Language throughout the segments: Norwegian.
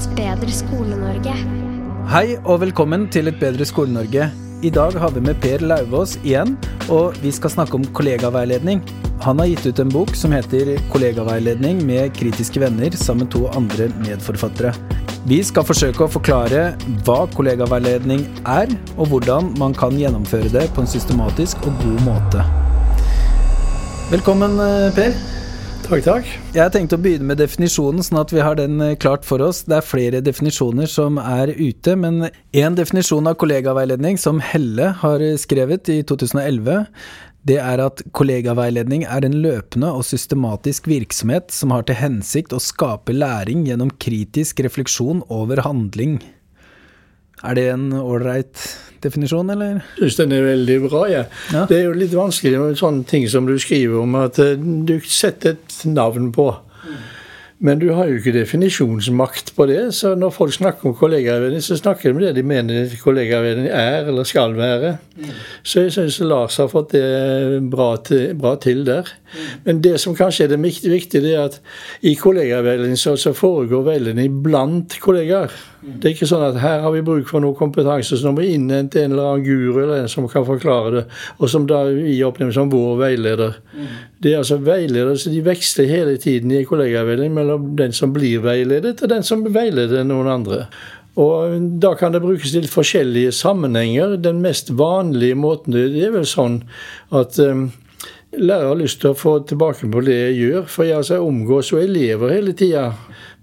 Et bedre Skole-Norge. Hei og velkommen til Et bedre Skole-Norge. I dag har vi med Per Lauvås igjen, og vi skal snakke om kollegaveiledning. Han har gitt ut en bok som heter Kollegaveiledning med kritiske venner sammen med to andre medforfattere. Vi skal forsøke å forklare hva kollegaveiledning er, og hvordan man kan gjennomføre det på en systematisk og god måte. Velkommen, eh, Per. Takk, takk. Jeg tenkte å begynne med definisjonen, sånn at vi har den eh, klart for oss. Det er flere definisjoner som er ute, men én definisjon av kollegaveiledning som Helle har skrevet i 2011, det er at kollegaveiledning er en løpende og systematisk virksomhet som har til hensikt å skape læring gjennom kritisk refleksjon over handling. Er det en ålreit definisjon, eller? Jeg syns den er veldig bra. Ja. Ja. Det er jo litt vanskelig med sånne ting som du skriver om, at eh, du setter et navn på. Men du har jo ikke definisjonsmakt på det. Så når folk snakker om kollegaveiledning, så snakker de om det de mener kollegaveiledning er eller skal være. Så jeg syns Lars har fått det bra til, bra til der. Men det som kanskje er det viktige, det er at i kollegaveiledning så, så foregår veiledning blant kollegaer. Det er ikke sånn at her har vi bruk for noe kompetanse, så nå må vi innhente en eller annen guru eller en som kan forklare det, og som da vi oppnevner som vår veileder. Det er altså veiledere, så de veksler hele tiden i kollegaveiledning mellom den som blir veiledet, og den som veileder noen andre. Og Da kan det brukes til forskjellige sammenhenger. Den mest vanlige måten det er vel sånn at um, Lærer har lyst til å få tilbake på det jeg gjør, for jeg altså omgås jo elever hele tida.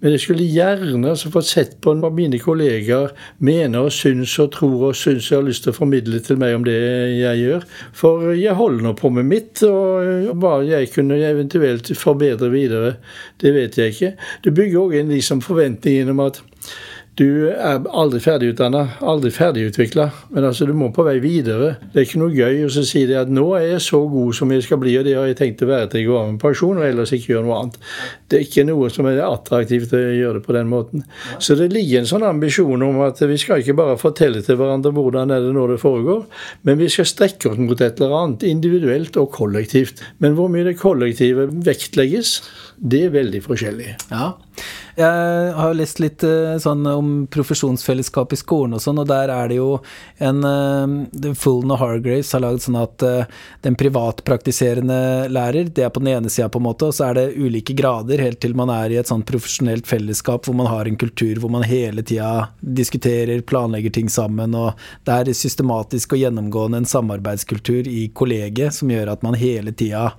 Men jeg skulle gjerne altså fått sett på hva mine kollegaer mener og syns og tror og syns jeg har lyst til å formidle til meg om det jeg gjør. For jeg holder nå på med mitt, og hva jeg kunne eventuelt forbedre videre, det vet jeg ikke. Det bygger òg en liksom forventningen om at du er aldri ferdigutdanna, aldri ferdigutvikla, men altså du må på vei videre. Det er ikke noe gøy å si det at 'nå er jeg så god som jeg skal bli', og det har jeg tenkt å være til jeg går av med pensjon, og ellers ikke gjøre noe annet. Det er ikke noe som er attraktivt å gjøre det på den måten. Så det ligger en sånn ambisjon om at vi skal ikke bare fortelle til hverandre hvordan er det når det foregår, men vi skal strekke oss mot et eller annet, individuelt og kollektivt. Men hvor mye det kollektive vektlegges, det er veldig forskjellig. Ja. Jeg har lest litt eh, sånn om profesjonsfellesskap i skolen og sånn, og der er det jo en uh, Fullen og Hargraves har lagd sånn at uh, den privatpraktiserende lærer, det er på den ene sida, på en måte, og så er det ulike grader helt til man er i et sånn profesjonelt fellesskap hvor man har en kultur hvor man hele tida diskuterer, planlegger ting sammen, og det er systematisk og gjennomgående en samarbeidskultur i kollegiet som gjør at man hele tida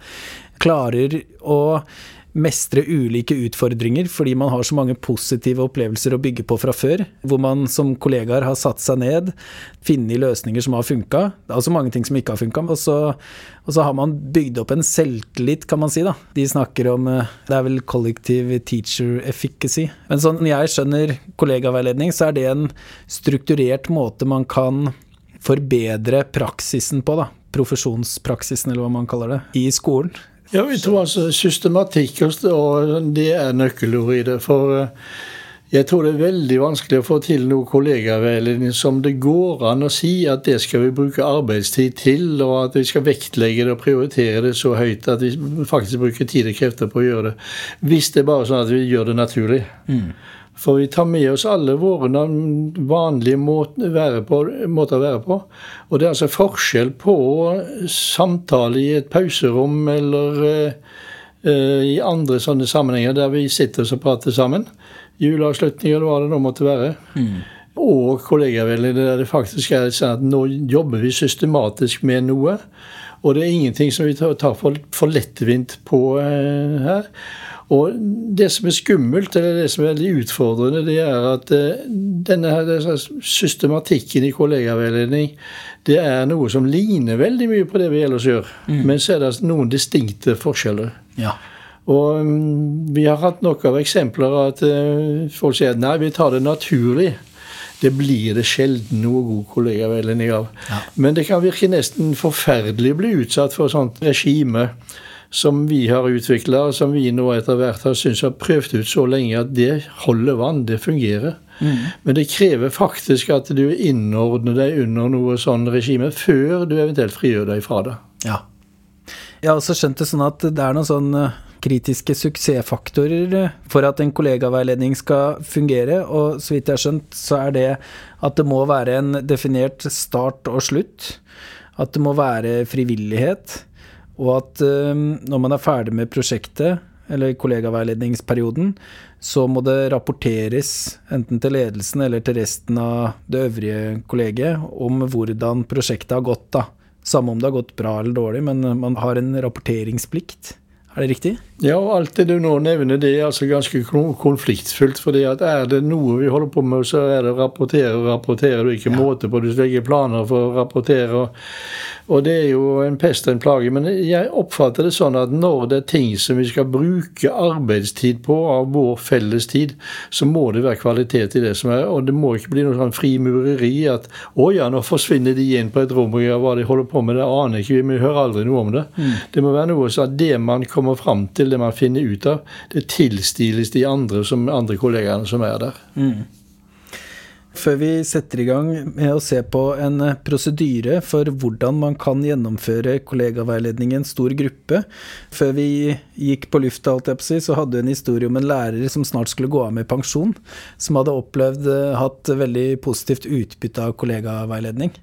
klarer å mestre ulike utfordringer fordi man har så mange positive opplevelser å bygge på fra før, hvor man som kollegaer har satt seg ned, funnet løsninger som har funka. Også mange ting som ikke har funka. Og, og, så har man bygd opp en selvtillit, kan man si. da. De snakker om eh, Det er vel kollektiv teacher efficacy. Men sånn jeg skjønner kollegaveiledning, så er det en strukturert måte man kan forbedre praksisen på, da. Profesjonspraksisen, eller hva man kaller det, i skolen. Ja, vi tror altså systematikk og det er nøkkelordet i det. For eh, jeg tror det er veldig vanskelig å få til noe kollegaveiledning som det går an å si at det skal vi bruke arbeidstid til, og at vi skal vektlegge det og prioritere det så høyt at vi faktisk bruker tid og krefter på å gjøre det. Hvis det er bare sånn at vi gjør det naturlig. Mm. For vi tar med oss alle våre vanlige måter å være på. Måter å være på. Og det er altså forskjell på samtale i et pauserom eller uh, i andre sånne sammenhenger der vi sitter og prater sammen. Juleavslutning eller hva det nå måtte være. Mm. Og kollegaveldet der det faktisk er sånn at nå jobber vi systematisk med noe. Og det er ingenting som vi tar for, for lettvint på uh, her. Og det som er skummelt, eller det som er veldig utfordrende, det er at uh, denne her, systematikken i kollegaveiledning det er noe som ligner veldig mye på det vi ellers gjør. Mm. Men så er det noen distinkte forskjeller. Ja. Og um, vi har hatt nok av eksempler at uh, folk sier at nei, vi tar det naturlig. Det blir det sjelden noe god kollegaveiledning av. Ja. Men det kan virke nesten forferdelig å bli utsatt for sånt regime som vi har utvikla, og som vi nå etter hvert har syntes har prøvd ut så lenge at det holder vann, det fungerer. Mm. Men det krever faktisk at du innordner deg under noe sånn regime før du eventuelt frigjør deg fra det. Ja. Jeg har også skjønt det sånn at det er noen sånn kritiske suksessfaktorer for at en kollegaveiledning skal fungere, og så vidt jeg har skjønt, så er det at det må være en definert start og slutt. At det må være frivillighet. Og at når man er ferdig med prosjektet, eller kollegaveiledningsperioden, så må det rapporteres enten til ledelsen eller til resten av det øvrige kollegiet om hvordan prosjektet har gått. da. Samme om det har gått bra eller dårlig, men man har en rapporteringsplikt. Er det riktig? Ja, og alt det du nå nevner, det er altså ganske konfliktfullt. fordi at er det noe vi holder på med, så er det å rapportere og rapportere. Du ikke ja. måte på, du legger planer for å rapportere. og og det er jo en pest og en plage. Men jeg oppfatter det sånn at når det er ting som vi skal bruke arbeidstid på av vår felles tid, så må det være kvalitet i det som er. Og det må ikke bli noe sånn frimureri at å ja, nå forsvinner de inn på et rom, og hva de holder på med, det aner ikke vi. Vi hører aldri noe om det. Mm. Det må være noe sånn at det man kommer fram til, det man finner ut av, det tilstiles de andre, som, andre kollegaene som er der. Mm før vi setter i gang med å se på en eh, prosedyre for hvordan man kan gjennomføre kollegaveiledning i en stor gruppe. Før vi gikk på lufta, så hadde du en historie om en lærer som snart skulle gå av med pensjon, som hadde opplevd eh, hatt veldig positivt utbytte av kollegaveiledning.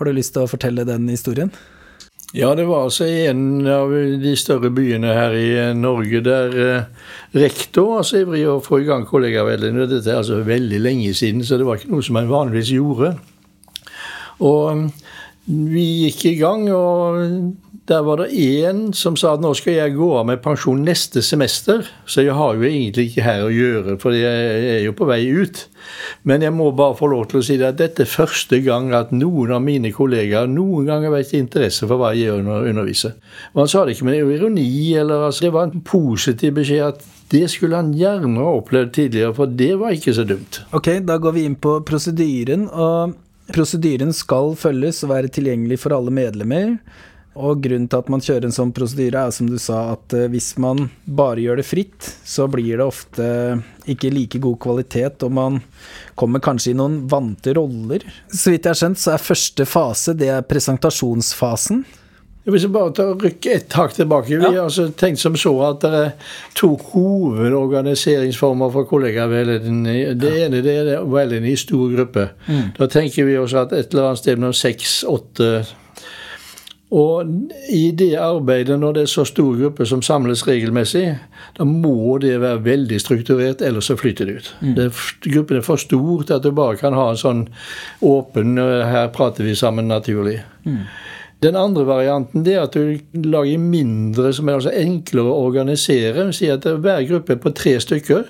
Har du lyst til å fortelle den historien? Ja, det var altså en av de større byene her i eh, Norge der eh, rektor var så ivrig å få i gang kollegaveldet. Dette er altså veldig lenge siden, så det var ikke noe som man vanligvis gjorde. Og vi gikk i gang, og der var det én som sa at nå skal jeg gå av med pensjon neste semester, så jeg har jo egentlig ikke her å gjøre, for jeg er jo på vei ut. Men jeg må bare få lov til å si det at dette er første gang at noen av mine kollegaer noen gang har vært interesse for hva jeg underviser. Og han sa det ikke med ironi, eller altså, det var en positiv beskjed at det skulle han gjerne ha opplevd tidligere, for det var ikke så dumt. Ok, da går vi inn på prosedyren. og Prosedyren skal følges og være tilgjengelig for alle medlemmer. Og grunnen til at man kjører en sånn prosedyre, er som du sa, at eh, hvis man bare gjør det fritt, så blir det ofte ikke like god kvalitet, og man kommer kanskje i noen vante roller. Så vidt jeg har skjønt, så er første fase det er presentasjonsfasen. Hvis jeg bare tar, rykke et hakk tilbake. Vi har altså tenkt som så at det er to hovedorganiseringsformer for kollegaveiledning. Det ene det er veiledning i stor gruppe. Mm. Da tenker vi oss at et eller annet sted mellom seks, åtte og i det arbeidet, når det er så stor gruppe som samles regelmessig, da må det være veldig strukturert, ellers så flyter det ut. Mm. Det, gruppen er for stor til at du bare kan ha en sånn åpen eh, Her prater vi sammen naturlig. Mm. Den andre varianten det er at du lager mindre, som er altså enklere å organisere. Si at hver gruppe er på tre stykker.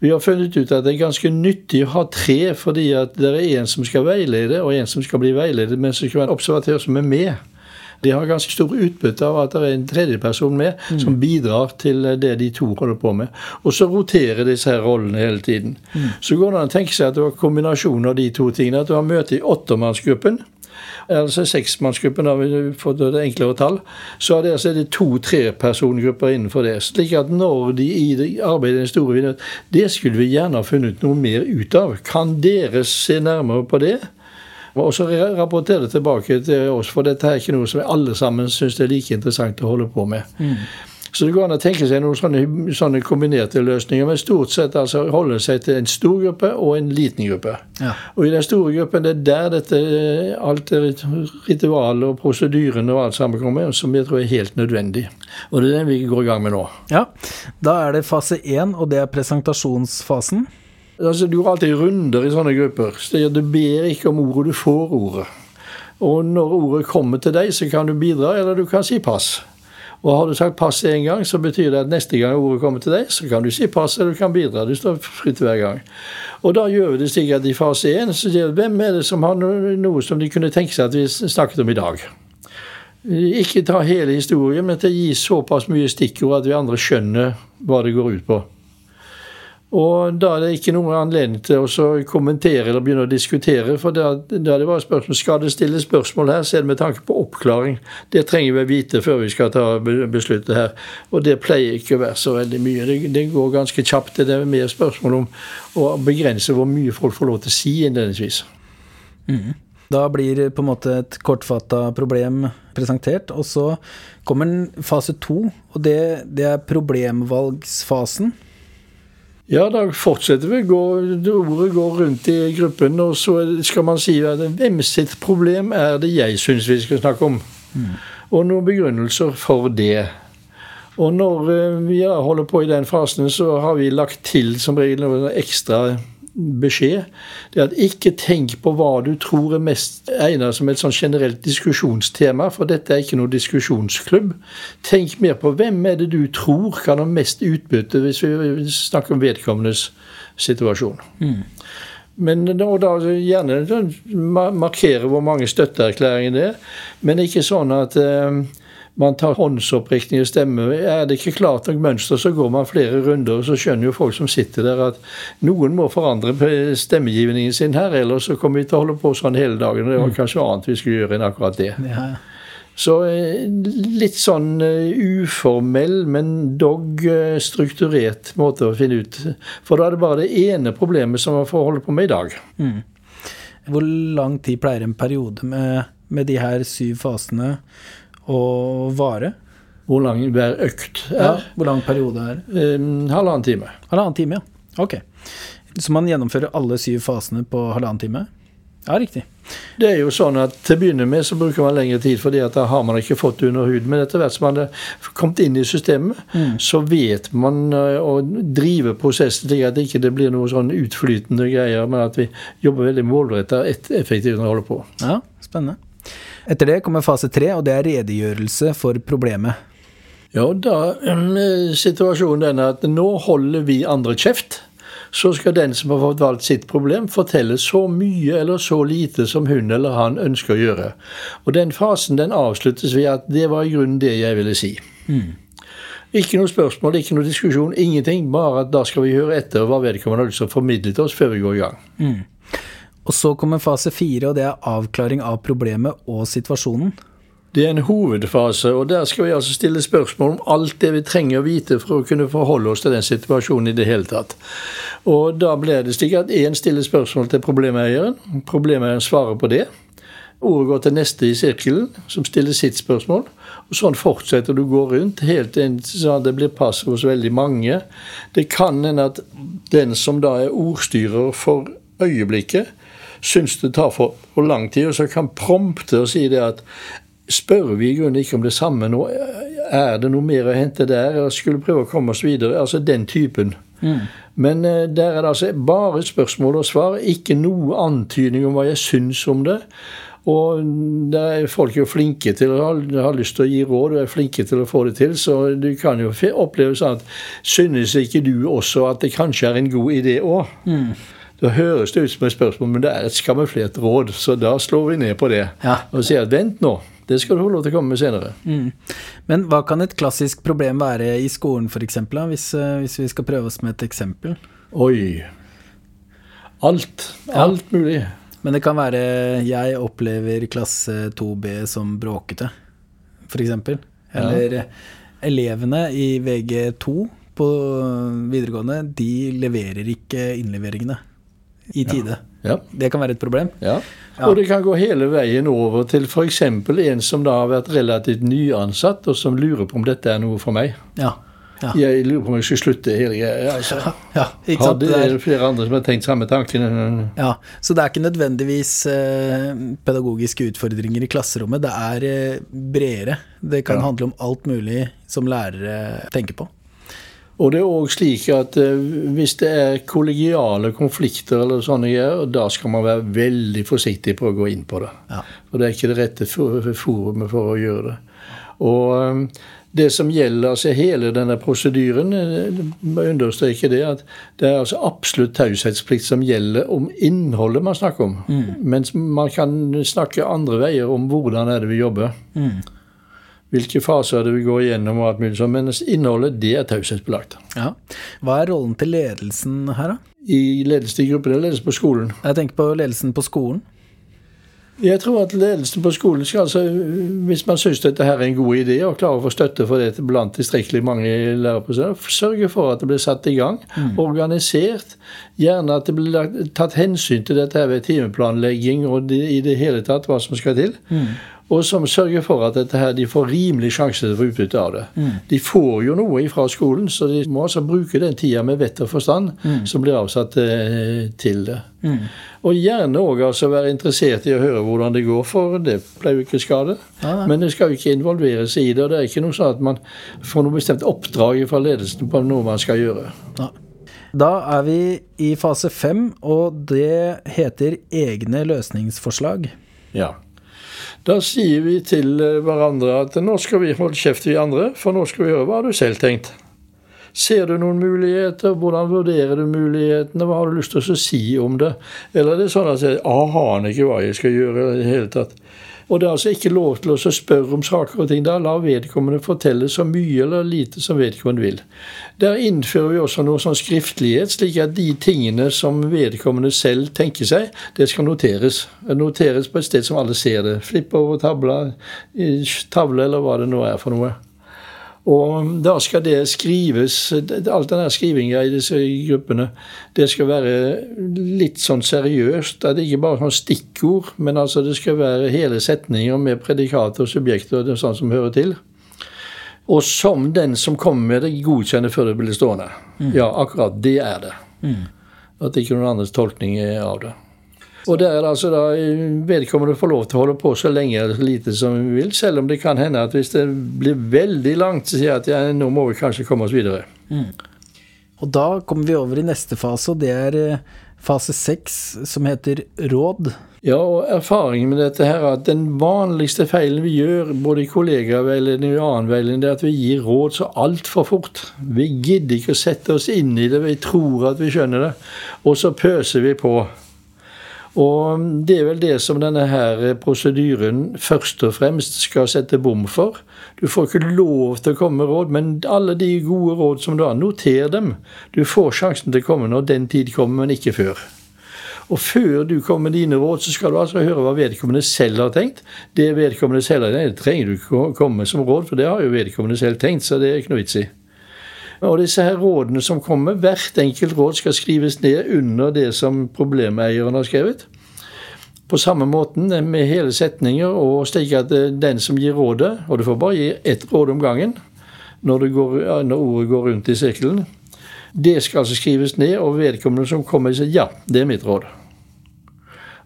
Vi har funnet ut at det er ganske nyttig å ha tre, fordi at det er en som skal veilede, og en som skal bli veiledet, men som skal være en observatør som er med. De har ganske stor utbytte av at det er en tredjeperson med mm. som bidrar til det de to holder på med. Og så roterer disse her rollene hele tiden. Mm. Så går det an å tenke seg at det var kombinasjonen av de to tingene. At du har møte i åttemannsgruppen altså seksmannsgruppen, for det enklere tall, så er det, altså det to-tre-persongrupper innenfor det. Slik at når de i arbeidet i den store vinner, det skulle vi gjerne ha funnet noe mer ut av. Kan dere se nærmere på det? Og så rapportere tilbake til oss, for dette er ikke noe som alle sammen syns er like interessant å holde på med. Mm. Så det går an å tenke seg noen sånne, sånne, kombinerte løsninger, men stort sett altså holde seg til en stor gruppe og en liten gruppe. Ja. Og i den store gruppen det er der dette alt det ritualet og prosedyrene og alt sammen kommer, som jeg tror er helt nødvendig. Og det er den vi går i gang med nå. Ja, Da er det fase én, og det er presentasjonsfasen. Altså, du går alltid runder i sånne grupper. Så du ber ikke om ordet, du får ordet. Og når ordet kommer til deg, så kan du bidra, eller du kan si pass. Og har du sagt pass én gang, så betyr det at neste gang ordet kommer til deg, så kan du si pass, eller du kan bidra. Du står fritt hver gang. Og da gjør vi det slik at i fase én så sier vi hvem er det som har noe som de kunne tenke seg at vi snakket om i dag. Ikke ta hele historien, men til å gi såpass mye stikkord at vi andre skjønner hva det går ut på. Og da er det ikke noen anledning til å kommentere eller begynne å diskutere. For da, da det bare spørsmål, skal det stilles spørsmål her, så er det med tanke på oppklaring. Det trenger vi vite før vi skal ta besluttet her. Og det pleier ikke å være så veldig mye. Det, det går ganske kjapt. Det er mer spørsmål om å begrense hvor mye folk får lov til å si innledningsvis. Mm. Da blir på en måte et kortfatta problem presentert, og så kommer fase to, og det, det er problemvalgsfasen. Ja, da fortsetter vi. Går, ordet går rundt i gruppen, og så skal man si at hvem sitt problem er det jeg syns vi skal snakke om? Mm. Og noen begrunnelser for det. Og når eh, vi holder på i den fasen, så har vi lagt til som regel noen ekstra beskjed. Det er at ikke tenk på hva du tror er mest egnet som et sånn generelt diskusjonstema, for dette er ikke noe diskusjonsklubb. Tenk mer på hvem er det du tror kan ha mest utbytte, hvis vi snakker om vedkommendes situasjon. Mm. Men da, da gjerne markere hvor mange støtteerklæringer det er, men ikke sånn at eh, man tar håndsopprekning i stemme. Er det ikke klart nok mønster, så går man flere runder, og så skjønner jo folk som sitter der at noen må forandre stemmegivningen sin her, ellers så kommer vi til å holde på sånn hele dagen. og Det var mm. kanskje annet vi skulle gjøre enn akkurat det. Ja. Så eh, litt sånn eh, uformell, men dog eh, strukturert måte å finne ut. For da er det bare det ene problemet som man får holde på med i dag. Mm. Hvor lang tid pleier en periode med, med de her syv fasene å vare? Hvor lang hver økt er? Ja, hvor lang periode er det? Um, halvannen time. Halvannen time, ja. Ok. Så man gjennomfører alle syv fasene på halvannen time? Ja, riktig. Det er jo sånn at Til å begynne med så bruker man lengre tid, fordi at da har man ikke fått det under huden. Men etter hvert som man har kommet inn i systemet, mm. så vet man eh, å drive prosessen slik at det ikke blir noe sånn utflytende greier, men at vi jobber veldig målrettet og effektivt når vi holder på. Ja, spennende. Etter det kommer fase tre, og det er redegjørelse for problemet. Ja, da er situasjonen den at nå holder vi andre kjeft. Så skal den som har fått valgt sitt problem, fortelle så mye eller så lite som hun eller han ønsker å gjøre. Og den fasen den avsluttes ved at det var i grunnen det jeg ville si. Mm. Ikke noe spørsmål, ikke noe diskusjon, ingenting. Bare at da skal vi høre etter hva vedkommende har lyst til å formidle til oss før vi går i gang. Mm. Og så kommer fase fire, og det er avklaring av problemet og situasjonen. Det er en hovedfase, og der skal vi altså stille spørsmål om alt det vi trenger å vite for å kunne forholde oss til den situasjonen i det hele tatt. Og da blir det slik at én stiller spørsmål til problemeieren. Problemeieren svarer på det. Ordet går til neste i sirkelen, som stiller sitt spørsmål. Og Sånn fortsetter du å gå rundt, helt til det blir pass hos veldig mange. Det kan hende at den som da er ordstyrer for øyeblikket, syns det tar for, for lang tid, og så kan prompte og si det at spør vi i grunnen ikke om det samme nå? Er det noe mer å hente der? Eller skulle prøve å komme oss videre? Altså den typen. Mm. Men uh, der er det altså bare spørsmål og svar, ikke noe antydning om hva jeg syns om det. Og der er folk jo flinke til å ha, ha lyst til å gi råd, og er flinke til å få det til. Så du kan jo oppleve sånn at synes ikke du også at det kanskje er en god idé òg? Mm. Da høres det ut som et spørsmål, men det er et skammerflert råd. Så da slår vi ned på det ja. og sier vent nå, det skal du få lov til å komme med senere. Mm. Men hva kan et klassisk problem være i skolen f.eks., hvis, eh, hvis vi skal prøve oss med et eksempel? Oi. Alt. Alt ja. mulig. Men det kan være jeg opplever klasse 2B som bråkete, f.eks. Eller ja. elevene i VG2 på videregående, de leverer ikke innleveringene i tide. Ja. Det kan være et problem. Ja. Og det kan gå hele veien over til f.eks. en som da har vært relativt nyansatt, og som lurer på om dette er noe for meg. Ja. Ja. Jeg lurer på om jeg skal slutte hele greia. Altså. Ja, ja, det er flere andre som har tenkt samme tanken. Ja, Så det er ikke nødvendigvis eh, pedagogiske utfordringer i klasserommet. Det er eh, bredere. Det kan handle om alt mulig som lærere tenker på. Og det er òg slik at eh, hvis det er kollegiale konflikter, eller sånne greier, da skal man være veldig forsiktig på å gå inn på det. Ja. For det er ikke det rette forumet for å gjøre det. Og eh, det som gjelder altså hele denne prosedyren, understreker må understreke det at det er altså absolutt taushetsplikt som gjelder om innholdet man snakker om. Mm. Mens man kan snakke andre veier om hvordan er det vi jobber. Mm hvilke faser det vil gå igjennom, og alt mulig sånt. Men innholdet det er taushetsbelagt. Ja. Hva er rollen til ledelsen her, da? I ledelsen i gruppen eller ledelsen på skolen? Jeg tenker på ledelsen på skolen. Jeg tror at ledelsen på skolen skal altså, hvis man syns dette her er en god idé, og klarer å få støtte for det blant tilstrekkelig mange lærere, sørge for at det blir satt i gang, mm. organisert. Gjerne at det blir tatt hensyn til dette her ved timeplanlegging og i det hele tatt hva som skal til. Mm og som sørger for at dette her, de får rimelig sjanse til å få utbytte av det. Mm. De får jo noe fra skolen, så de må altså bruke den tida med vett og forstand mm. som blir avsatt eh, til det. Mm. Og gjerne òg altså være interessert i å høre hvordan det går, for det pleier jo ikke skade. Ja, Men det skal jo ikke involveres i det, og det er ikke noe sånn at man får noe bestemt oppdrag fra ledelsen på noe man skal gjøre. Ja. Da er vi i fase fem, og det heter egne løsningsforslag. Ja. Da sier vi til eh, hverandre at nå skal vi holde kjeft, vi andre, for nå skal vi gjøre hva du selv tenkt. Ser du noen muligheter? Hvordan vurderer du mulighetene? Hva har du lyst til å si om det? Eller er det sånn at jeg aner ikke hva jeg skal gjøre i det hele tatt? Og det er altså ikke lov til å spørre om saker og ting. Da la vedkommende fortelle så mye eller lite som vedkommende vil. Der innfører vi også noe sånn skriftlighet, slik at de tingene som vedkommende selv tenker seg, det skal noteres. Noteres på et sted som alle ser det. Flipp over tavla, tavle eller hva det nå er for noe. Og da skal det skrives Alt den skrivinga i disse gruppene, det skal være litt sånn seriøst. Det er ikke bare sånn stikkord, men altså det skal være hele setninger med predikater og subjekter og sånn som hører til. Og som den som kommer med det, godkjenner før det blir stående. Mm. Ja, akkurat. Det er det. Mm. At det ikke er noen andres tolkning av det. Og der er det altså da vedkommende får lov til å holde på så lenge eller så lite som vi vil, selv om det kan hende at hvis det blir veldig langt, så sier jeg at ja, nå må vi kanskje komme oss videre. Mm. Og da kommer vi over i neste fase, og det er eh, fase seks, som heter råd. Ja, og erfaringen med dette her er at den vanligste feilen vi gjør, både i kollegaveiledning og annen veiledning, det er at vi gir råd så altfor fort. Vi gidder ikke å sette oss inn i det, vi tror at vi skjønner det, og så pøser vi på. Og det er vel det som denne her prosedyren først og fremst skal sette bom for. Du får ikke lov til å komme med råd, men alle de gode råd som du har, noter dem. Du får sjansen til å komme når den tid kommer, men ikke før. Og før du kommer med dine råd, så skal du altså høre hva vedkommende selv har tenkt. Det vedkommende selv har tenkt, det trenger du ikke komme som råd, for det har jo vedkommende selv tenkt, så det er ikke noe vits i. Og disse her rådene som kommer, hvert enkelt råd skal skrives ned under det som problemeieren har skrevet. På samme måten med hele setninger, og slik at den som gir rådet Og du får bare gi ett råd om gangen når, går, når ordet går rundt i sirkelen. Det skal altså skrives ned, og vedkommende som kommer, sier ja, det er mitt råd.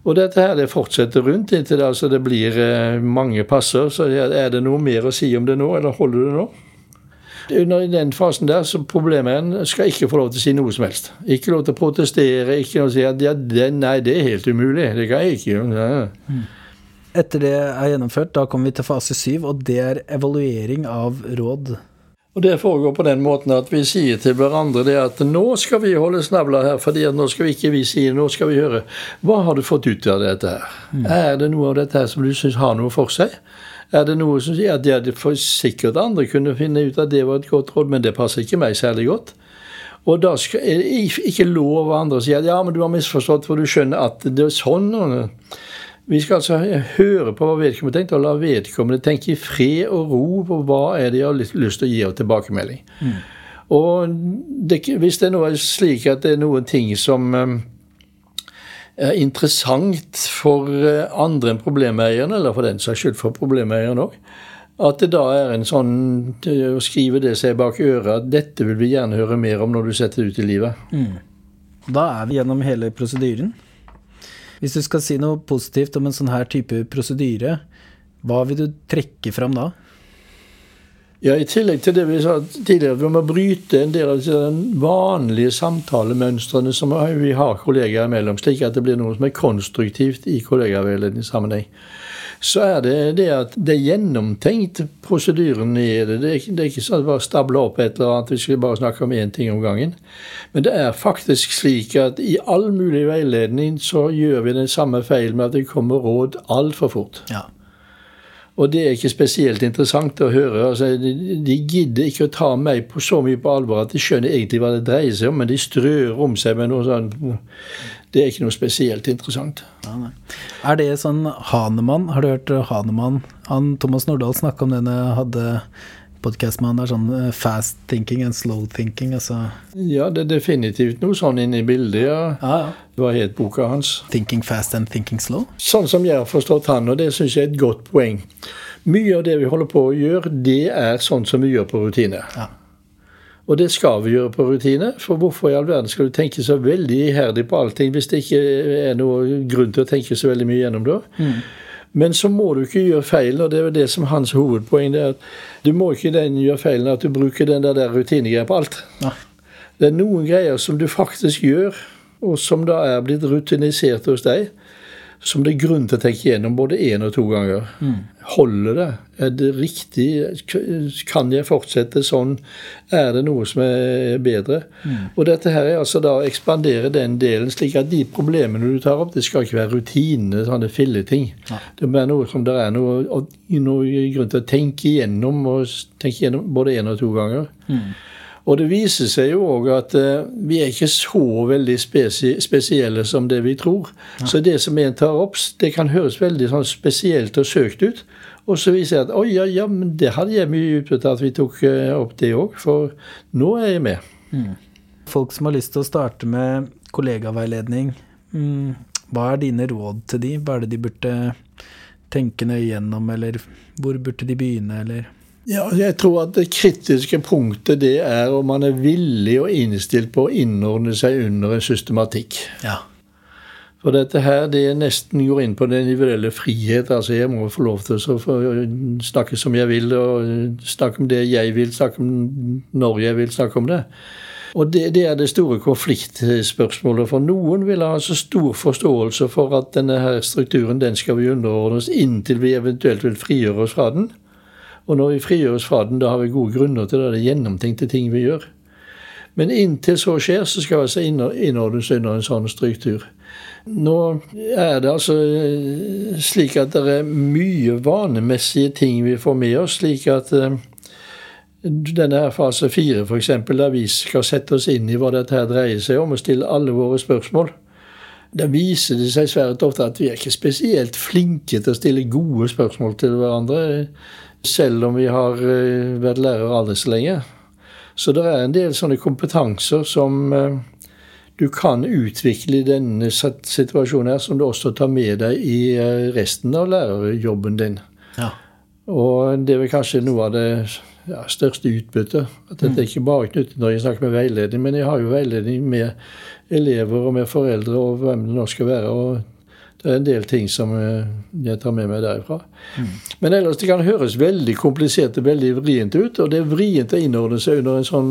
Og dette her det fortsetter rundt inntil det, altså det blir eh, mange passer. Så er det noe mer å si om det nå, eller holder det nå? Under den fasen der så problemet skal ikke få lov til å si noe som helst. Ikke lov til å protestere, ikke lov til å si at ja, det, nei, det er helt umulig. Det kan jeg ikke gjøre. Mm. Etter det er gjennomført, da kommer vi til fase syv, og det er evaluering av råd. Og Det foregår på den måten at vi sier til hverandre det at nå skal vi holde snabla her, fordi nå skal vi ikke vi si nå skal vi høre. Hva har du fått ut av dette her? Mm. Er det noe av dette her som du syns har noe for seg? Er det noe som sier at ja, for sikkert andre kunne finne ut at det var et godt råd, men det passer ikke meg særlig godt. Og da skal, er det ikke lov av andre å si at ja, men du har misforstått, for du skjønner at det er sånn. Vi skal altså høre på hva vedkommende tenker, og la vedkommende tenke i fred og ro på hva er det jeg har lyst til å gi av tilbakemelding. Mm. Og det, hvis det nå er slik at det er noen ting som um, er interessant for eh, andre enn problemeierne, eller for den saks skyld for problemeieren òg. At det da er en sånn å skrive det seg bak øret at dette vil vi gjerne høre mer om når du setter det ut i livet. Mm. Da er vi gjennom hele prosedyren. Hvis du skal si noe positivt om en sånn her type prosedyre, hva vil du trekke fram da? Ja, I tillegg til det vi sa tidligere, vi må bryte en del av de vanlige samtalemønstrene som vi har kollegaer imellom, slik at det blir noe som er konstruktivt i kollegaveiledningssammenheng. Så er det det at det er gjennomtenkt, prosedyren i det. Det er, ikke sånn at vi bare stabler opp et eller annet, vi skal bare snakke om én ting om gangen. Men det er faktisk slik at i all mulig veiledning så gjør vi den samme feil med at det kommer råd altfor fort. Ja. Og det er ikke spesielt interessant å høre. Altså, de, de, gidder ikke å ta meg på så mye på alvor at de skjønner egentlig hva det dreier seg om, men de strør om seg med noe sånn Det er ikke noe spesielt interessant. Ja, er det sånn Hanemann? Har du hørt Hanemann? Han, Thomas Nordahl snakka om jeg hadde podkast med han. Det er sånn eh, fast thinking and slow thinking. Altså. Ja, det er definitivt noe sånn inne i bildet. ja. ja, ja. Hva het boka hans? 'Thinking Fast and Thinking Slow'? Sånn som jeg har forstått han, og det syns jeg er et godt poeng. Mye av det vi holder på å gjøre, det er sånn som vi gjør på rutine. Ja. Og det skal vi gjøre på rutine, for hvorfor i all verden skal du tenke så veldig iherdig på allting hvis det ikke er noe grunn til å tenke så veldig mye gjennom det? Mm. Men så må du ikke gjøre feil, og det er jo det som hans hovedpoeng det er at du må ikke den gjøre feilen at du bruker den der rutinegreia på alt. Ja. Det er noen greier som du faktisk gjør, og som da er blitt rutinisert hos deg, som det er grunn til å tenke gjennom både én og to ganger. Mm. Holder det? Er det riktig? Kan jeg fortsette sånn? Er det noe som er bedre? Mm. Og dette her er altså da å ekspandere den delen, slik at de problemene du tar opp, det skal ikke være rutine, sånne filleting. Ja. Det må være noe som det er noe, noe grunn til å tenke igjennom, og tenke igjennom både én og to ganger. Mm. Og det viser seg jo òg at eh, vi er ikke så veldig spesi spesielle som det vi tror. Ja. Så det som en tar opp, det kan høres veldig sånn spesielt og søkt ut. Og så viser jeg at oi, ja, ja, men det hadde jeg mye utbytte at vi tok eh, opp det òg, for nå er jeg med. Mm. Folk som har lyst til å starte med kollegaveiledning, mm, hva er dine råd til de? Hva er det de burde tenke nøye gjennom, eller hvor burde de begynne, eller? Ja, jeg tror at Det kritiske punktet det er om man er villig og innstilt på å innordne seg under en systematikk. Ja. For dette her, det nesten går inn på den individuelle frihet. altså Jeg må få lov til å snakke som jeg vil, og snakke om det jeg vil, snakke om når jeg vil snakke om det. Og det, det er det store konfliktspørsmålet. For noen vil ha så stor forståelse for at denne her strukturen den skal vi underordne oss inntil vi eventuelt vil frigjøre oss fra den. Og når vi frigjør oss fra den, da har vi gode grunner til det. Det er gjennomtenkte ting vi gjør. Men inntil så skjer, så skal vi altså innordnes under en sånn struktur. Nå er det altså eh, slik at det er mye vanemessige ting vi får med oss, slik at eh, denne her fase fire, f.eks., der vi skal sette oss inn i hva dette her dreier seg om, og stille alle våre spørsmål. Da viser det seg svært ofte at vi er ikke spesielt flinke til å stille gode spørsmål til hverandre selv om vi har eh, vært lærere aldri så lenge. Så det er en del sånne kompetanser som eh, du kan utvikle i denne situasjonen her, som du også tar med deg i eh, resten av lærerjobben din. Ja. Og det er vel kanskje noe av det ja, største utbyttet. At dette er ikke bare knyttet når jeg snakker med veiledning, men jeg har jo veiledning med elever og med foreldre og hvem det nå skal være. og det er en del ting som eh, jeg tar med meg derifra. Mm. Men ellers det kan høres veldig komplisert og veldig vrient ut. Og det er vrient å innordne seg under en sånn,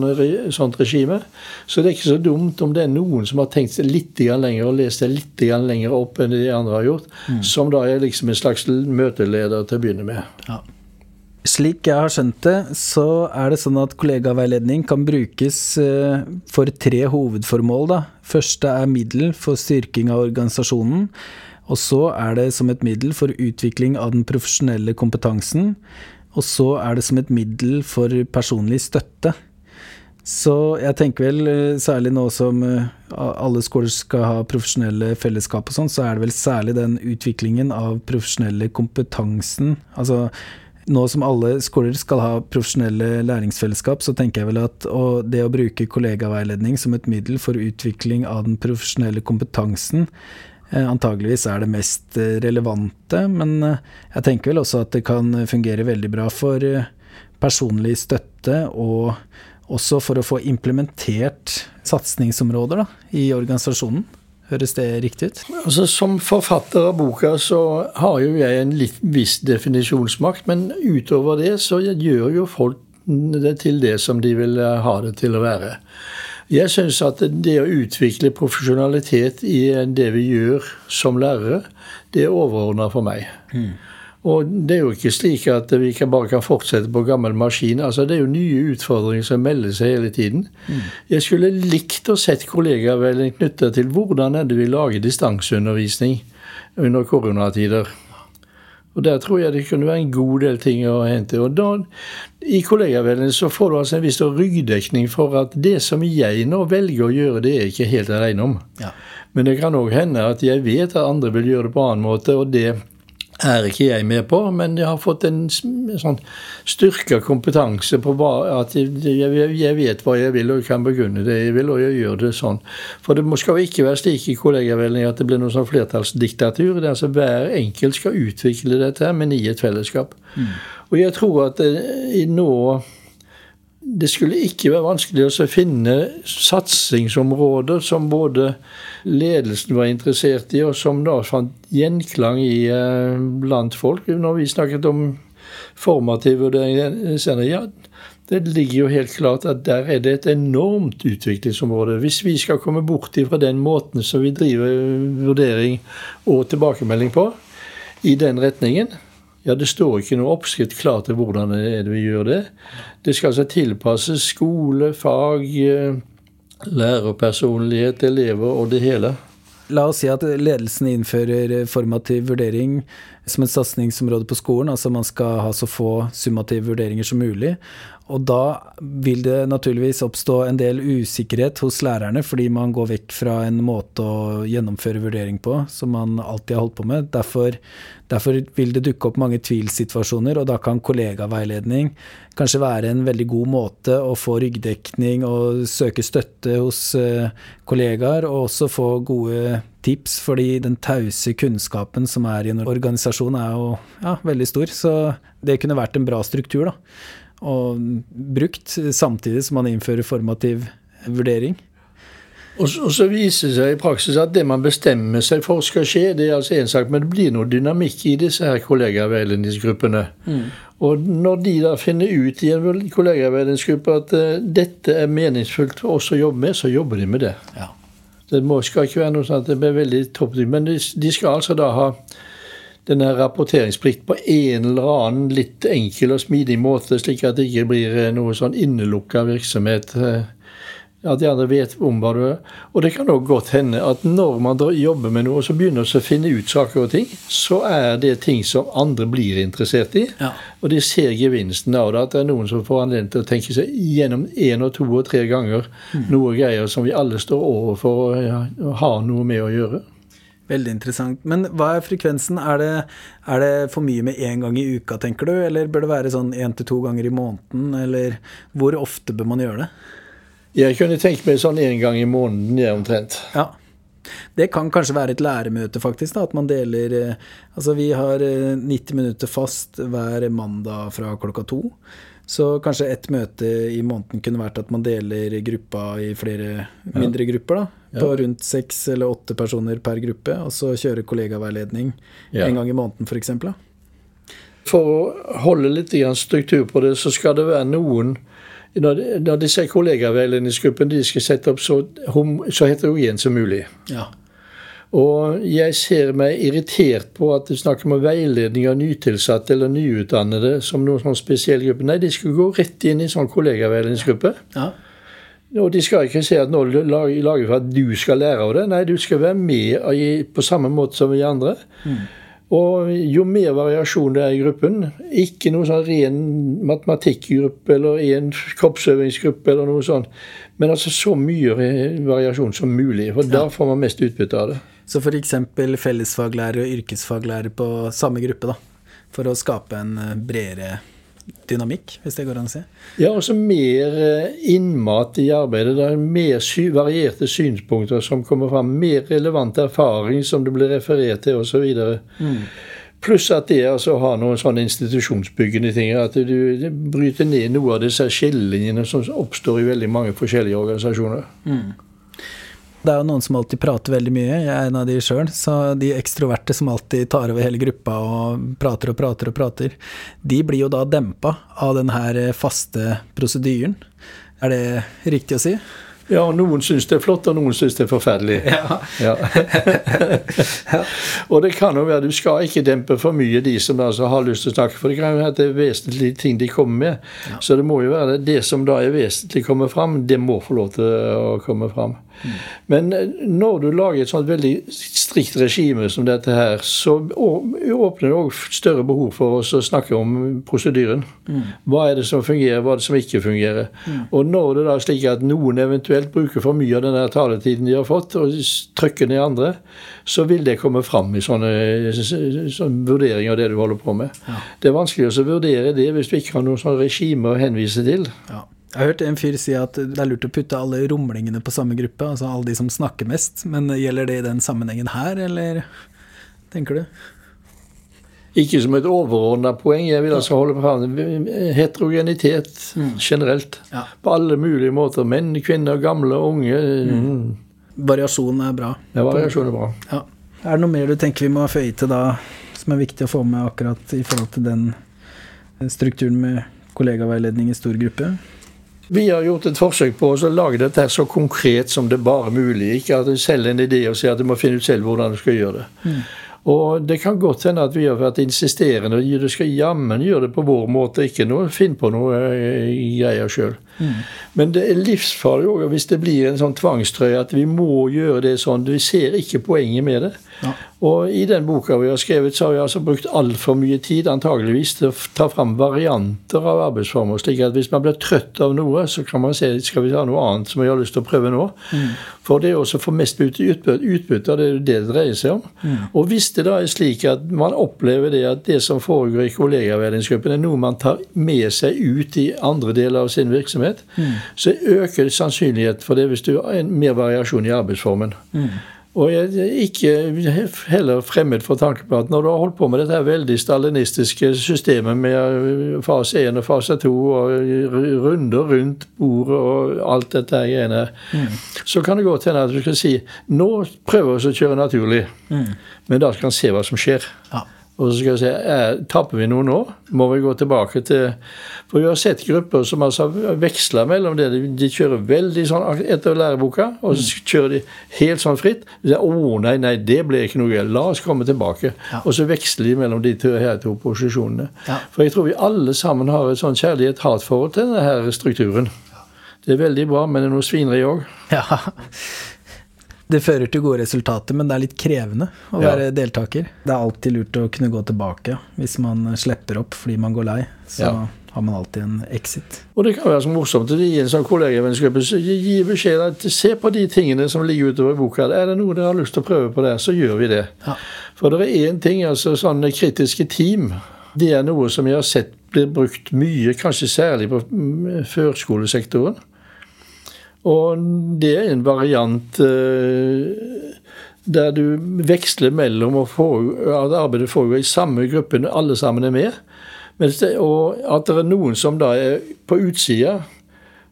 sånt regime. Så det er ikke så dumt om det er noen som har tenkt seg litt lenger og lest seg litt lenger opp enn de andre har gjort. Mm. Som da er liksom en slags møteleder til å begynne med. Ja. Slik jeg har skjønt det, så er det sånn at kollegaveiledning kan brukes eh, for tre hovedformål. Da. Første er middel for styrking av organisasjonen. Og så er det som et middel for utvikling av den profesjonelle kompetansen. Og så er det som et middel for personlig støtte. Så jeg tenker vel, eh, særlig nå som eh, alle skoler skal ha profesjonelle fellesskap og sånn, så er det vel særlig den utviklingen av profesjonelle kompetansen. Altså nå som alle skoler skal ha profesjonelle læringsfellesskap, så tenker jeg vel at det å bruke kollegaveiledning som et middel for utvikling av den profesjonelle kompetansen, antageligvis er det mest eh, relevante, men eh, jeg tenker vel også at det kan fungere veldig bra for personlig støtte, og også for å få implementert satsingsområder i organisasjonen. Høres det riktig ut? Altså, som forfatter av boka så har jo jeg en litt viss definisjonsmakt, men utover det så gjør jo folk det til det som de vil ha det til å være. Jeg syns at det å utvikle profesjonalitet i det vi gjør som lærere, det er overordna for meg. Mm. Og det er jo ikke slik at vi kan bare kan fortsette på gammel maskin. altså Det er jo nye utfordringer som melder seg hele tiden. Mm. Jeg skulle likt å sett kollegavelden vel knytta til hvordan er det vi lager distanseundervisning under koronatider. Og Der tror jeg det kunne være en god del ting å hente. Og da, I kollegaverdenen så får du altså en viss ryggdekning for at det som jeg nå velger å gjøre, det er jeg ikke helt alene om. Ja. Men det kan òg hende at jeg vet at andre vil gjøre det på en annen måte, og det er ikke jeg med på, men jeg har fått en sånn styrka kompetanse på at jeg, jeg, vet hva jeg vil og kan begrunne det jeg vil, og jeg gjør det sånn. For det skal jo ikke være slik i kollegavelden at det blir noe sånn flertallsdiktatur. Det er altså Hver enkelt skal utvikle dette, men i et fellesskap. Mm. Og jeg tror at det, nå det skulle ikke være vanskelig å finne satsingsområder som både ledelsen var interessert i, og som da fant gjenklang i eh, blant folk. Når vi snakket om formativ vurdering, ja, det ligger jo helt klart at der er det et enormt utviklingsområde. Hvis vi skal komme bort fra den måten som vi driver vurdering og tilbakemelding på, i den retningen, ja, det står ikke noe oppskrift klart til hvordan vi gjør det. Det skal altså tilpasses skole, fag, eh, lærerpersonlighet, elever og det hele. La oss si at ledelsen innfører formativ vurdering som et satsingsområde på skolen. Altså man skal ha så få summative vurderinger som mulig. Og da vil det naturligvis oppstå en del usikkerhet hos lærerne, fordi man går vekk fra en måte å gjennomføre vurdering på som man alltid har holdt på med. Derfor, derfor vil det dukke opp mange tvilsituasjoner, og da kan kollegaveiledning kanskje være en veldig god måte å få ryggdekning og søke støtte hos eh, kollegaer, og også få gode tips, fordi den tause kunnskapen som er i en organisasjon er jo ja, veldig stor. Så det kunne vært en bra struktur, da og brukt, samtidig som man innfører formativ vurdering. Og så, og så, viser det seg i praksis at det man bestemmer seg for skal skje, det er altså en sak, men det blir noe dynamikk i disse her kollegaveiledningsgruppene. Mm. Og når de da finner ut i en kollegaveiledningsgruppe at uh, dette er meningsfullt for oss å jobbe med, så jobber de med det. Ja. Det må, skal ikke være noe sånn at det blir veldig topp, men de, de skal altså da ha denne rapporteringsplikt på en eller annen litt enkel og smidig måte, slik at det ikke blir eh, noe sånn innelukka virksomhet. Eh, at de andre vet om hva du er. Og det kan òg godt hende at når man jobber med noe og så begynner å finne ut saker og ting, så er det ting som andre blir interessert i. Ja. Og de ser gevinsten av det. At det er noen som får anledning til å tenke seg gjennom én og to og tre ganger mm. noe greier som vi alle står overfor og har noe med å gjøre. Veldig interessant. Men hva er frekvensen? Er det, er det for mye med én gang i uka, tenker du? Eller bør det være sånn én til to ganger i måneden? Eller hvor ofte bør man gjøre det? Jeg kunne tenkt meg sånn én gang i måneden, jeg omtrent. Ja. Det kan kanskje være et læremøte, faktisk. da, At man deler eh, Altså, vi har 90 eh, minutter fast hver mandag fra klokka to. Så kanskje ett møte i måneden kunne vært at man deler gruppa i flere mindre grupper. da, På ja. rundt seks eller åtte personer per gruppe, og så kjøre kollegaveiledning ja. en gang i måneden f.eks. For, å holde litt struktur på det, så skal det være noen Når, disse kollegaveiledningsgruppene de skal sette opp så, så heterogen som mulig. Ja. Og jeg ser meg irritert på at det snakker om veiledning av nytilsatte eller nyutdannede som noen sånn spesiell gruppe. Nei, de skal gå rett inn i sånn kollegaveiledningsgruppe. Ja. Og de skal ikke si at nå lager for at du skal lære av det. Nei, du skal være med på samme måte som vi andre. Mm. Og jo mer variasjon det er i gruppen, ikke noe sånn ren matematikkgruppe eller en kroppsøvingsgruppe eller noe sånt, men altså så mye variasjon som mulig. For da får man mest utbytte av det. Så f.eks. fellesfaglærer og yrkesfaglærer på samme gruppe, da. For å skape en eh, bredere dynamikk, hvis det går an å si? Ja, også mer eh, innmat i arbeidet. Det er mer sy varierte synspunkter som kommer fram. Mer relevant erfaring som det blir referert til, osv. Mm. Pluss at det altså har noen sånne institusjonsbyggende ting. At du bryter ned noe av disse skillelinjene som oppstår i veldig mange forskjellige organisasjoner. Mm. Det er jo noen som alltid prater veldig mye, jeg er en av de sjøl. Så de ekstroverte som alltid tar over hele gruppa og prater og prater og prater, de blir jo da dempa av den her faste prosedyren. Er det riktig å si? Ja, noen syns det er flott, og noen syns det er forferdelig. Ja. ja. og det kan jo være du skal ikke dempe for mye de som altså har lyst til å snakke, for det kan jo være at det er vesentlige ting de kommer med. Så det må jo være det, det som da er vesentlig kommer fram, det må få lov til å komme fram. Men eh, når du lager et sånt veldig strikt regime som dette her, så åpner det òg større behov for oss å snakke om prosedyren. Hva er det som fungerer, hva er det som ikke fungerer. Og når det da er slik at noen eventuelt bruker for mye av den taletiden de har fått, og trykker ned andre, så vil det komme fram i sånne, sånne vurderinger av det du holder på med. Ja. Det er vanskelig å vurdere det hvis du ikke har noe sånn regime å henvise til. Ja. Jeg har hørt en fyr si at det er lurt å putte alle rumlingene på samme gruppe, altså alle de som snakker mest. Men gjelder det i den sammenhengen her, eller tenker du? Ikke som et overordna poeng. Jeg vil altså holde fram heterogenitet mm. generelt. Ja. På alle mulige måter. Menn, kvinner, gamle, unge. Mm. Variasjon er bra. Ja, variasjon er bra. Ja. Er det noe mer du tenker vi må føye til da, som er viktig å få med akkurat i forhold til den strukturen med kollegaveiledning i stor gruppe? Vi har gjort et forsøk på å lage dette så konkret som det bare mulig. Ikke at du selger en idé og sier at du må finne ut selv hvordan du skal gjøre det. Mm. Og det kan godt hende at vi har vært insisterende du skal jammen gjøre det på vår måte, ikke noe, finn på noe eh, greier sjøl. Mm. Men det er livsfarlig også, hvis det blir en sånn tvangstrøye at vi må gjøre det sånn. Vi ser ikke poenget med det. Ja. Og i den boka vi har skrevet, så har vi altså brukt altfor mye tid antageligvis til å ta fram varianter av arbeidsformer. slik at hvis man blir trøtt av noe, så kan man se skal vi ha noe annet som vi har lyst til å prøve nå. Mm. For det er også å få mest utbytte, utbytte, det er det det dreier seg om. Mm. Og hvis det da er slik at man opplever det at det som foregår i kollegaverdensgruppen, er noe man tar med seg ut i andre deler av sin virksomhet, mm. så øker sannsynligheten for det hvis du har en mer variasjon i arbeidsformen. Mm. Og jeg er ikke heller fremmed for tanken på at når du har holdt på med dette veldig stalinistiske systemet med fase 1 og fase 2 og runder rundt bordet og alt dette greiene, mm. så kan det godt hende at du skal si nå prøver vi å kjøre naturlig, mm. men da skal en se hva som skjer. Ja. Og så skal jeg si er, Tapper vi noe nå? Må vi gå tilbake til For vi har sett grupper som altså veksler mellom det. De kjører veldig sånn etter læreboka, og så kjører de helt sånn fritt. De sier, å nei, nei, det ble ikke noe gøy. La oss komme tilbake. Ja. Og så veksler de mellom de to, her to posisjonene. Ja. For jeg tror vi alle sammen har et sånn kjærlighet-hat-forhold til denne her strukturen. Det er veldig bra, men det er noe svineri òg. Det fører til gode resultater, men det er litt krevende å ja. være deltaker. Det er alltid lurt å kunne gå tilbake hvis man slipper opp fordi man går lei. Så ja. har man alltid en exit. Og det kan være så morsomt gi en sånn kollegavennskap gi beskjed at se på de tingene som ligger utover i boka. Er det noe dere har lyst til å prøve på der, så gjør vi det. Ja. For det er én ting, altså sånne kritiske team. Det er noe som jeg har sett blir brukt mye, kanskje særlig på mm, førskolesektoren. Og det er en variant uh, der du veksler mellom at arbeidet foregår i samme gruppe når alle sammen er med. Og at det er noen som da er på utsida.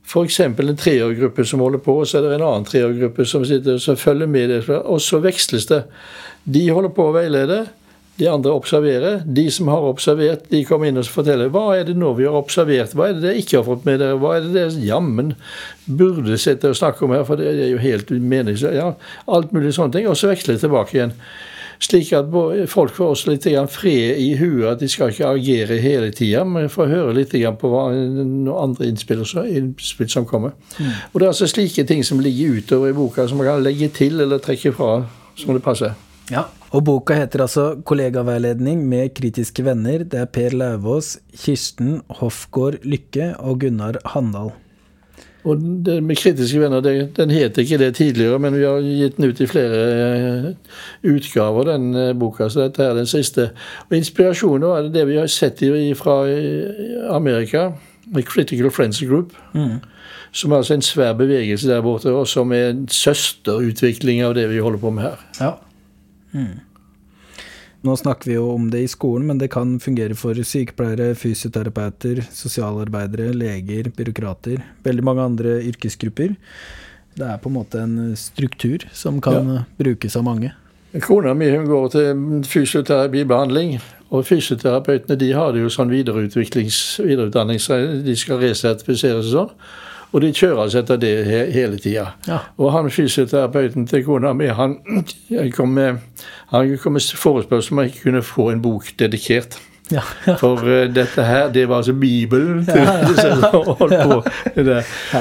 F.eks. en treårgruppe som holder på, og så er det en annen treårgruppe som sitter og følger med. Og så veksles det. De holder på å veilede. De andre observerer. De som har observert, de kommer inn og forteller hva er det nå vi har observert, hva er det dere ikke har fått med dere, hva er det dere jammen burde sitte og snakke om her, for det er jo helt meningsløst. Ja, alt mulig sånne ting. Og så veksler det tilbake igjen. Slik at folk får også litt fred i huet, at de skal ikke agere hele tida, men får høre litt på hva andre innspill, innspill som kommer. Mm. Og Det er altså slike ting som ligger utover i boka, som man kan legge til eller trekke fra som det passer. Ja, og boka heter altså 'Kollegaveiledning med kritiske venner'. Det er Per Lauvås, Kirsten Hofgård Lykke og Gunnar Handal. Og det med kritiske venner, det, den het ikke det tidligere, men vi har gitt den ut i flere uh, utgaver, den uh, boka. Så dette er den siste. Og Inspirasjonen er det vi har sett i, fra Amerika, The Critical Friends Group. Mm. Som er altså en svær bevegelse der borte, og som er en søsterutvikling av det vi holder på med her. Ja. Mm. Nå snakker vi jo om det i skolen, men det kan fungere for sykepleiere, fysioterapeuter, sosialarbeidere, leger, byråkrater, veldig mange andre yrkesgrupper. Det er på en måte en struktur som kan ja. brukes av mange. Kona mi hun går til fysioterapibehandling, og fysioterapeutene de har det jo sånn videreutdanning, så de skal resertifiseres og sånn. Og de kjører seg etter det he hele tida. Ja. Og han fysioterapeuten til kona mi, han kom med, han kom med forespørsel om jeg ikke kunne få en bok dedikert. Ja, ja. For uh, dette her, det var altså Bibelen til ja,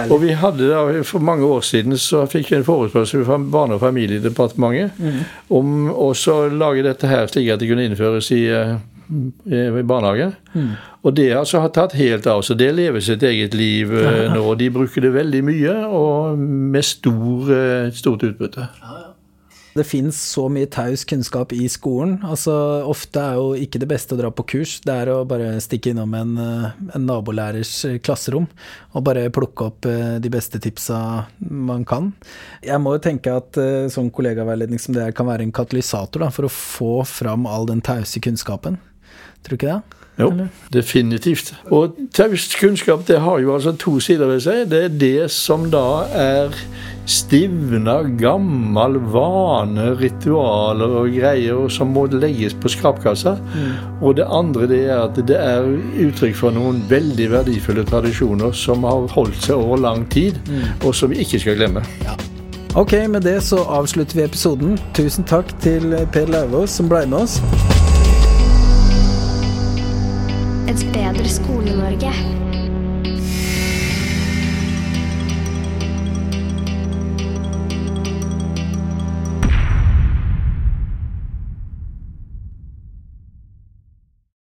Og vi hadde da, For mange år siden så fikk vi en forespørsel fra Barne- og familiedepartementet om å lage dette her slik at det kunne innføres i, uh, i barnehage. barnehage. Og det altså har tatt helt av. Så det lever sitt eget liv ja. nå. De bruker det veldig mye, og med stor, uh, stort utbytte. Det fins så mye taus kunnskap i skolen. Altså, ofte er jo ikke det beste å dra på kurs, det er å bare stikke innom en, eh, en nabolærers eh, klasserom og bare plukke opp eh, de beste tipsa man kan. Jeg må jo tenke at eh, sånn kollegaveiledning som det er, kan være en katalysator da, for å få fram all den tause kunnskapen. Tror du ikke det? Jo, definitivt. Og taust kunnskap det har jo altså to sider ved seg. Det er det som da er stivna, gammel vane, ritualer og greier som må legges på skrapkassa. Og det andre det er at det er uttrykk for noen veldig verdifulle tradisjoner som har holdt seg over lang tid, og som vi ikke skal glemme. Ok, med det så avslutter vi episoden. Tusen takk til Per Lauvås som ble med oss. Et bedre Skole-Norge.